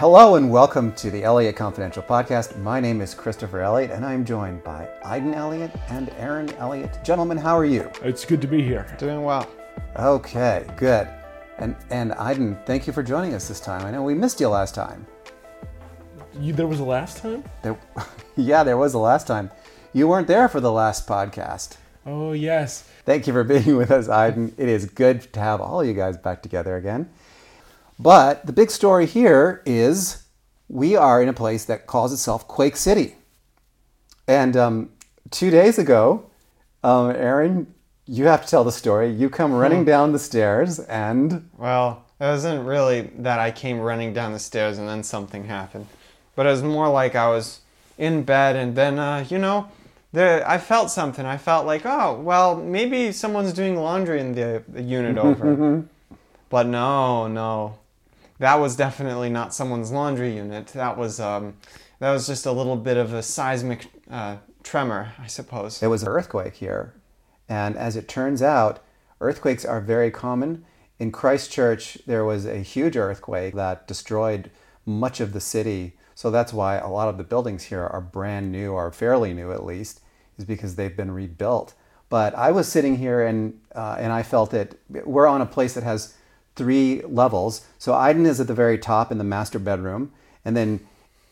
Hello and welcome to the Elliott Confidential Podcast. My name is Christopher Elliott and I'm joined by Iden Elliott and Aren Elliott. Gentlemen, how are you? It's good to be here. Doing well. Okay, good. And and Iden, thank you for joining us this time. I know we missed you last time. You, there was a last time? There, yeah, there was the last time. You weren't there for the last podcast. Oh, yes. Thank you for being with us, Iden. It is good to have all you guys back together again. But the big story here is we are in a place that calls itself Quake City. And um, two days ago, um, Aren, you have to tell the story. You come running down the stairs and. Well, it wasn't really that I came running down the stairs and then something happened, but it was more like I was in bed and then, uh, you know, the, I felt something. I felt like, oh, well, maybe someone's doing laundry in the, the unit over. but no, no, that was definitely not someone's laundry unit. That was um, that was just a little bit of a seismic uh, tremor, I suppose. There was an earthquake here. And as it turns out, earthquakes are very common. In Christchurch, there was a huge earthquake that destroyed much of the city. So that's why a lot of the buildings here are brand new or fairly new at least, is because they've been rebuilt. But I was sitting here and, uh, and I felt it. We're on a place that has three levels. So Iden is at the very top in the master bedroom. And then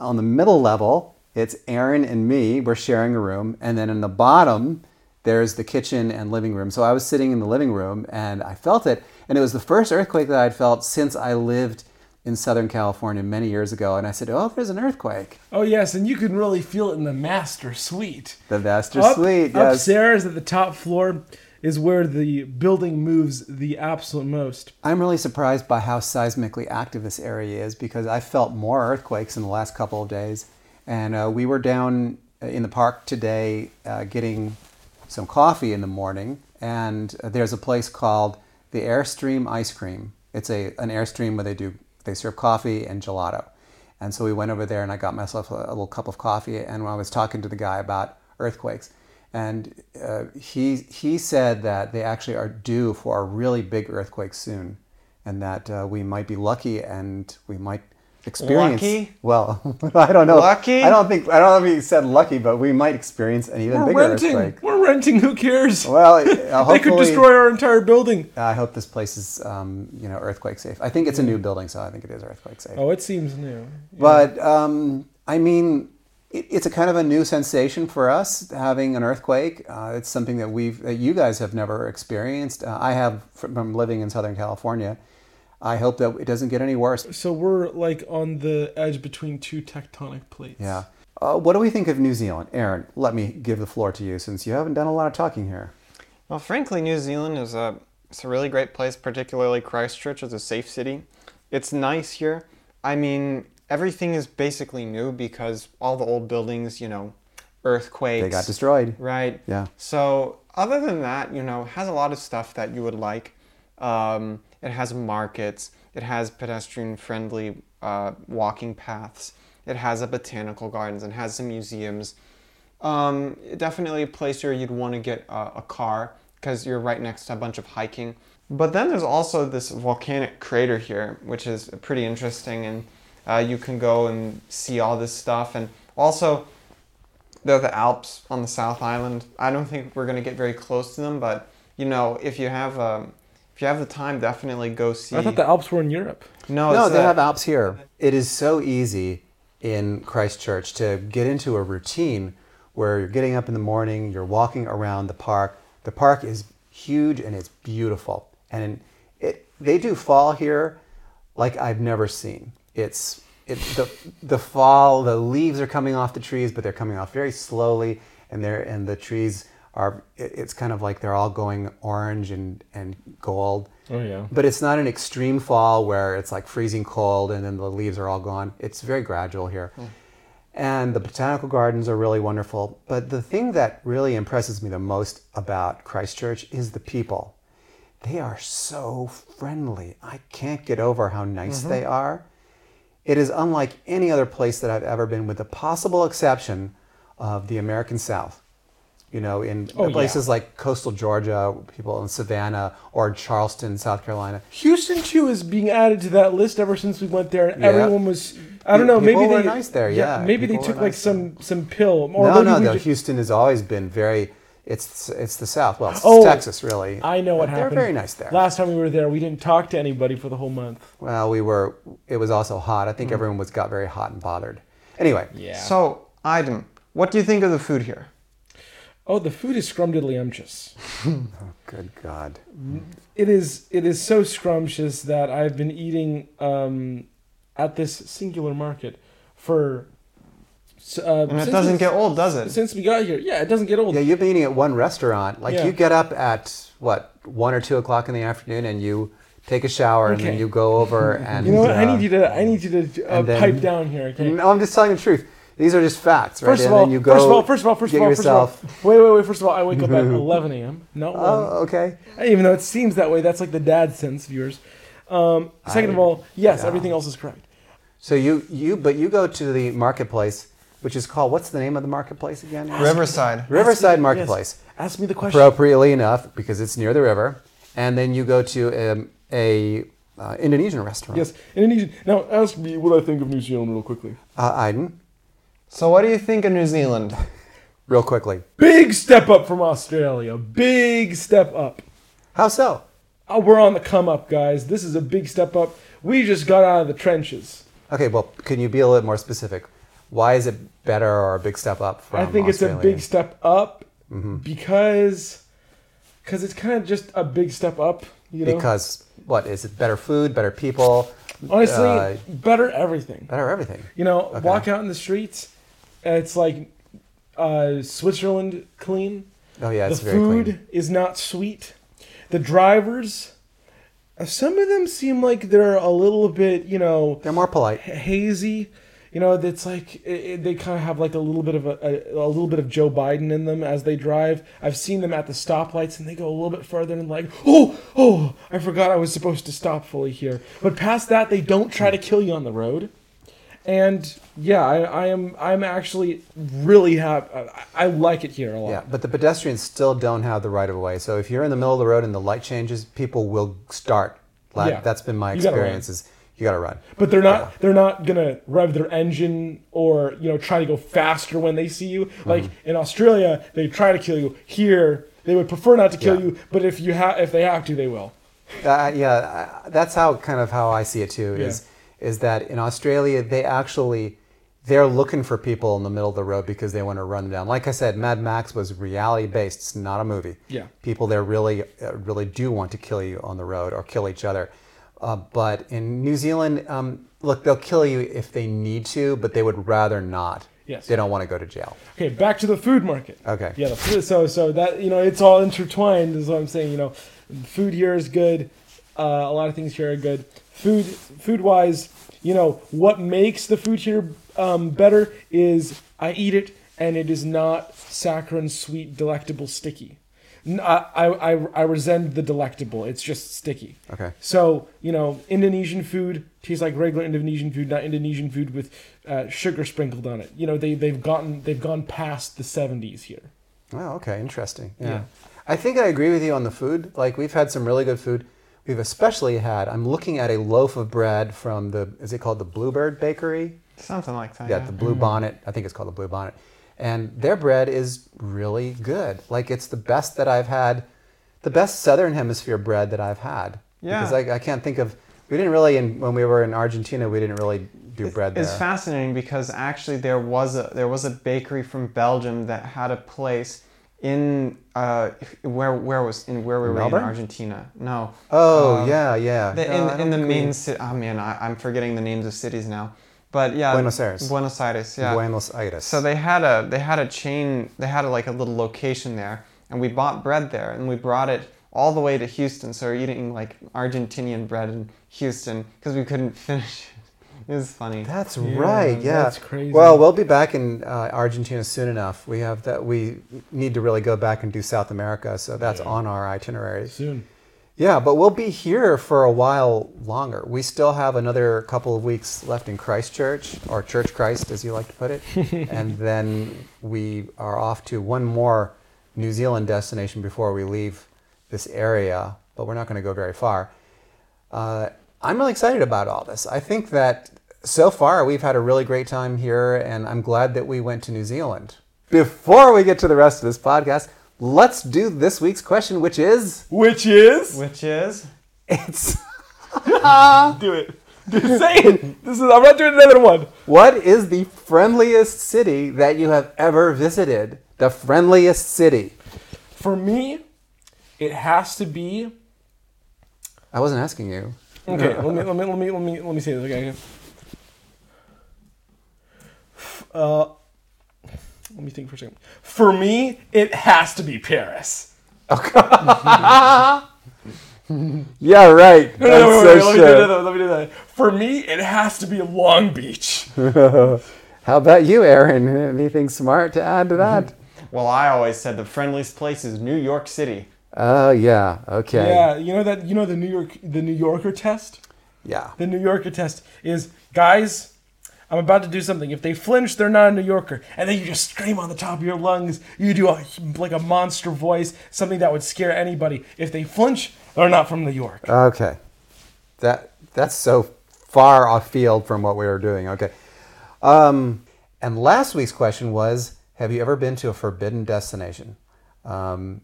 on the middle level, it's Aren and me. We're sharing a room. And then in the bottom, there's the kitchen and living room. So I was sitting in the living room and I felt it. And it was the first earthquake that I'd felt since I lived in Southern California many years ago. And I said, Oh, there's an earthquake. Oh, yes, and you can really feel it in the master suite. The master Up- suite, yes. Upstairs at the top floor is where the building moves the absolute most. I'm really surprised by how seismically active this area is because I felt more earthquakes in the last couple of days. And uh, we were down in the park today uh, getting some coffee in the morning, and uh, there's a place called the Airstream Ice Cream. It's a an Airstream where they do they serve coffee and gelato. And so we went over there, and I got myself a, a little cup of coffee. And when I was talking to the guy about earthquakes, and uh, he he said that they actually are due for a really big earthquake soon, and that uh, we might be lucky and we might experience. Lucky? Well, I don't know. Lucky? I don't think I don't know if he said lucky, but we might experience an even We're bigger renting. earthquake. We're renting. Who cares? Well, uh, they could destroy our entire building. I hope this place is, um, you know, earthquake safe. I think it's a new building, so I think it is earthquake safe. Oh, it seems new. But um, I mean, it, it's a kind of a new sensation for us having an earthquake. Uh, it's something that we've, that you guys have never experienced. Uh, I have from living in Southern California. I hope that it doesn't get any worse. So we're like on the edge between two tectonic plates. Yeah. Uh, what do we think of New Zealand, Aren? Let me give the floor to you since you haven't done a lot of talking here. Well, frankly, New Zealand is a it's a really great place, particularly Christchurch is a safe city. It's nice here. I mean, everything is basically new because all the old buildings, you know, earthquakes. They got destroyed. Right. Yeah. So other than that, you know, it has a lot of stuff that you would like. Um, it has markets. It has pedestrian-friendly uh, walking paths. It has a botanical gardens and has some museums. Um, definitely a place where you'd want to get a, a car because you're right next to a bunch of hiking. But then there's also this volcanic crater here, which is pretty interesting, and uh, you can go and see all this stuff. And also, there are the Alps on the South Island. I don't think we're going to get very close to them, but you know, if you have um, if you have the time, definitely go see. I thought the Alps were in Europe. no, No, it's they a- have Alps here. It is so easy in Christchurch to get into a routine where you're getting up in the morning, you're walking around the park. The park is huge and it's beautiful. And it they do fall here like I've never seen. It's it, the the fall, the leaves are coming off the trees, but they're coming off very slowly, and they're and the trees are. it- It's kind of like they're all going orange and and gold. Oh yeah. But it's not an extreme fall where it's like freezing cold and then the leaves are all gone. It's very gradual here. Hmm. And the botanical gardens are really wonderful. But the thing that really impresses me the most about Christchurch is the people. They are so friendly. I can't get over how nice mm-hmm. they are. It is unlike any other place that I've ever been, with the possible exception of the American South. You know, in Oh, yeah. places like coastal Georgia, people in Savannah or Charleston, South Carolina. Houston too is being added to that list ever since we went there, and Yeah. everyone was I don't know. Maybe People were they nice there, yeah. maybe they took were like nice some some pill. Or no, no, no. Houston has always been very. It's it's the South. Well, it's Oh, Texas, really. I know what They're happened. very nice there. Last time we were there, we didn't talk to anybody for the whole month. Well, we were. It was also hot. I think everyone was got very hot and bothered. Anyway, Mm. Yeah. So, Iden, what do you think of the food here? oh, the food is scrumdiddlyumptious. Oh, good God. It is it is so scrumptious that I've been eating um, at this singular market for. Uh, And it doesn't get old, does it? since we got here. Yeah, it doesn't get old. Yeah, you've been eating at one restaurant. Like Yeah. you get up at what one or two o'clock in the afternoon, and you take a shower, and then you go over and. You know what? I uh, need you to I need you to uh, then- pipe down here. Okay. No, I'm just telling the truth. These are just facts, right? First of and all, then you go first of all, first of all, first of all, first of all, wait, wait, wait. First of all, I wake up at 11 a.m. Not one. Oh, okay. Even though it seems that way, that's like the dad sense of yours. Um, second of all, yes, yeah. everything else is correct. So you you but you go to the marketplace, which is called what's the name of the marketplace again? Riverside. Riverside Yes. Marketplace. Ask me the question. Appropriately enough, because it's near the river, and then you go to um, a uh, Indonesian restaurant. Yes, Indonesian. Now, ask me what I think of New Zealand real quickly. Uh, Iden, So, what do you think of New Zealand? real quickly. Big step up from Australia. Big step up. How so? Oh, we're on the come up, guys. This is a big step up. We just got out of the trenches. Okay, well, can you be a little more specific? Why is it better or a big step up from I think it's a big step up Mm-hmm. because because it's kind of just a big step up. You know, Because what is it? Better food, better people, honestly, uh, better everything. better everything. You know, Okay. walk out in the streets, it's like uh, Switzerland clean. Oh yeah, it's the very food clean. is not sweet. The drivers, some of them seem like they're a little bit, you know, They're more polite. hazy. You know, it's like it, it- they kind of have like a little bit of a, a, a little bit of Joe Biden in them as they drive. I've seen them at the stoplights, and they go a little bit further and like, oh, oh, I forgot I was supposed to stop fully here. But past that, they don't try to kill you on the road. And yeah, I, I am I'm actually really happy. I, I like it here a lot. Yeah, but the pedestrians still don't have the right of way. So if you're in the middle of the road and the light changes, people will start. Like, Yeah. That's been my You gotta run. experience. Is you got to run. But they're not they're not gonna rev their engine or you know try to go faster when they see you. Mm-hmm. Like in Australia, they try to kill you. Here, they would prefer not to kill Yeah. you, but if you have if they have to, they will. Uh, yeah, uh, that's how kind of how I see it too. Is is that in Australia they actually they're looking for people in the middle of the road because they want to run them down. Like I said, Mad Max was reality based. It's not a movie. Yeah. people there really uh, really do want to kill you on the road or kill each other. Uh, but in New Zealand, um, look, they'll kill you if they need to, but they would rather not. Yes. They don't want to go to jail. Okay, back to the food market. Okay. Yeah, food, so so that you know it's all intertwined is what I'm saying. You know, food here is good. Uh, a lot of things here are good. Food food wise, you know what makes the food here um, better is I eat it and it is not saccharine, sweet, delectable, sticky. N- I, I, I- I resent the delectable. It's just sticky. Okay. So, you know, Indonesian food tastes like regular Indonesian food, not Indonesian food with uh, sugar sprinkled on it. You know, they, they've gotten they've gone past the 70s here. Oh, okay, interesting. Yeah. Yeah. I think I agree with you on the food. Like we've had some really good food. We've especially had. I'm looking at a loaf of bread from the. Is it called the Bluebird Bakery? Something like that. Yeah, Yeah. the Blue Bonnet. I think it's called the Blue Bonnet. And their bread is really good. Like it's the best that I've had, the best Southern Hemisphere bread that I've had. Yeah. Because I, I can't think of. We didn't really, in, when we were in Argentina, we didn't really do bread there. It's fascinating because actually there was a there was a bakery from Belgium that had a place in uh, where where was in where we were Melbourne? in Argentina. No. oh Um, yeah, yeah. The, in, in the main city. Oh man, I, I'm forgetting the names of cities now. But yeah, Buenos Aires. Buenos Aires. Yeah. Buenos Aires. So they had a they had a chain. They had a, like a little location there, and we bought bread there, and we brought it all the way to Houston. So we're eating like Argentinian bread in Houston because we couldn't finish it. It was funny. That's Yeah, right. Yeah. that's crazy. Well, we'll be back in uh, Argentina soon enough. We have that. We need to really go back and do South America, so that's on our itinerary Soon. Yeah, but we'll be here for a while longer. We still have another couple of weeks left in Christchurch, or Church Christ, as you like to put it, and then we are off to one more New Zealand destination before we leave this area. But we're not going to go very far. Uh, I'm really excited about all this. I think that so far, we've had a really great time here, and I'm glad that we went to New Zealand. Before we get to the rest of this podcast, let's do this week's question, which is Which is Which is? it's do it. Dude, say it. This is I'm not doing another one. what is the friendliest city that you have ever visited? The friendliest city. For me, it has to be I wasn't asking you. Okay, let me let me let me let me let me say this again. Uh, let me think for a second. For me, it has to be Paris. Okay. yeah, right. No, no, wait, wait, wait, let, me do that, let me do that. For me, it has to be Long Beach. How about you, Aren? Anything smart to add to that? Well, I always said the friendliest place is New York City. Oh, yeah. Okay. Yeah, you know that you know the New York the New Yorker test. Yeah. The New Yorker test is guys. I'm about to do something. If they flinch, they're not a New Yorker. And then you just scream on the top of your lungs. You do a, like a monster voice, something that would scare anybody. If they flinch, they're not from New York. Okay. That that's so far off field from what we were doing. Okay. Um, and last week's question was Have you ever been to a forbidden destination? Um,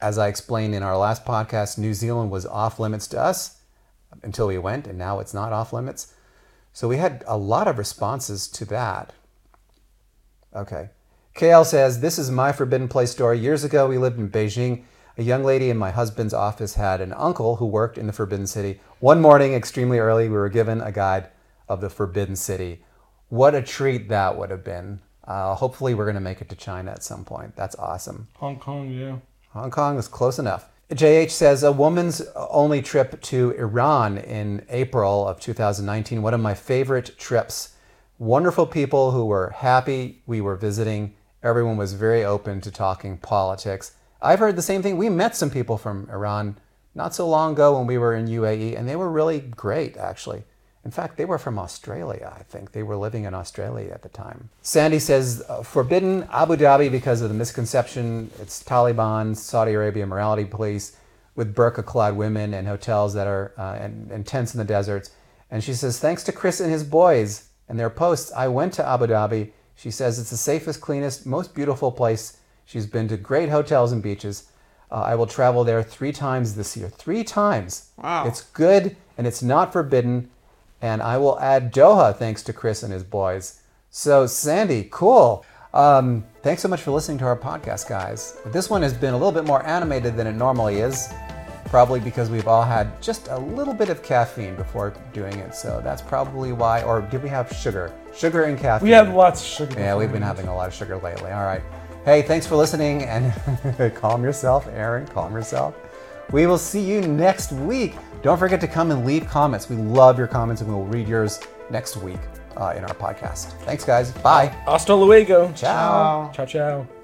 as I explained in our last podcast, New Zealand was off limits to us until we went, and now it's not off limits. So we had a lot of responses to that. Okay. KL says, This is my forbidden place story. Years ago, we lived in Beijing. A young lady in my husband's office had an uncle who worked in the Forbidden City. One morning, extremely early, we were given a guide of the Forbidden City. What a treat that would have been. Uh, hopefully, we're going to make it to China at some point. That's awesome. Hong Kong, yeah. Hong Kong is close enough. JH says a woman's only trip to Iran in April of 2019, one of my favorite trips. Wonderful people who were happy we were visiting. Everyone was very open to talking politics. I've heard the same thing. We met some people from Iran not so long ago when we were in UAE, and they were really great, actually. In fact, they were from Australia, I think. They were living in Australia at the time. Sandy says, uh, forbidden Abu Dhabi because of the misconception it's Taliban, Saudi Arabia morality police with burqa clad women and hotels that are, uh, and, and tents in the deserts. And she says, thanks to Chris and his boys and their posts, I went to Abu Dhabi. She says it's the safest, cleanest, most beautiful place. She's been to great hotels and beaches. Uh, I will travel there three times this year. Three times. Wow. It's good and it's not forbidden. And I will add Doha thanks to Chris and his boys. So, Sandy, cool. Um, thanks so much for listening to our podcast, guys. This one has been a little bit more animated than it normally is, probably because we've all had just a little bit of caffeine before doing it. So that's probably why. Or did we have sugar? Sugar and caffeine. We had lots of sugar. Yeah, we've been having a lot of sugar lately. All right. Hey, thanks for listening and calm yourself, Aren. Calm yourself. We will see you next week. Don't forget to come and leave comments. We love your comments and we will read yours next week uh, in our podcast. Thanks, guys. Bye. Hasta luego. Ciao. Ciao, ciao.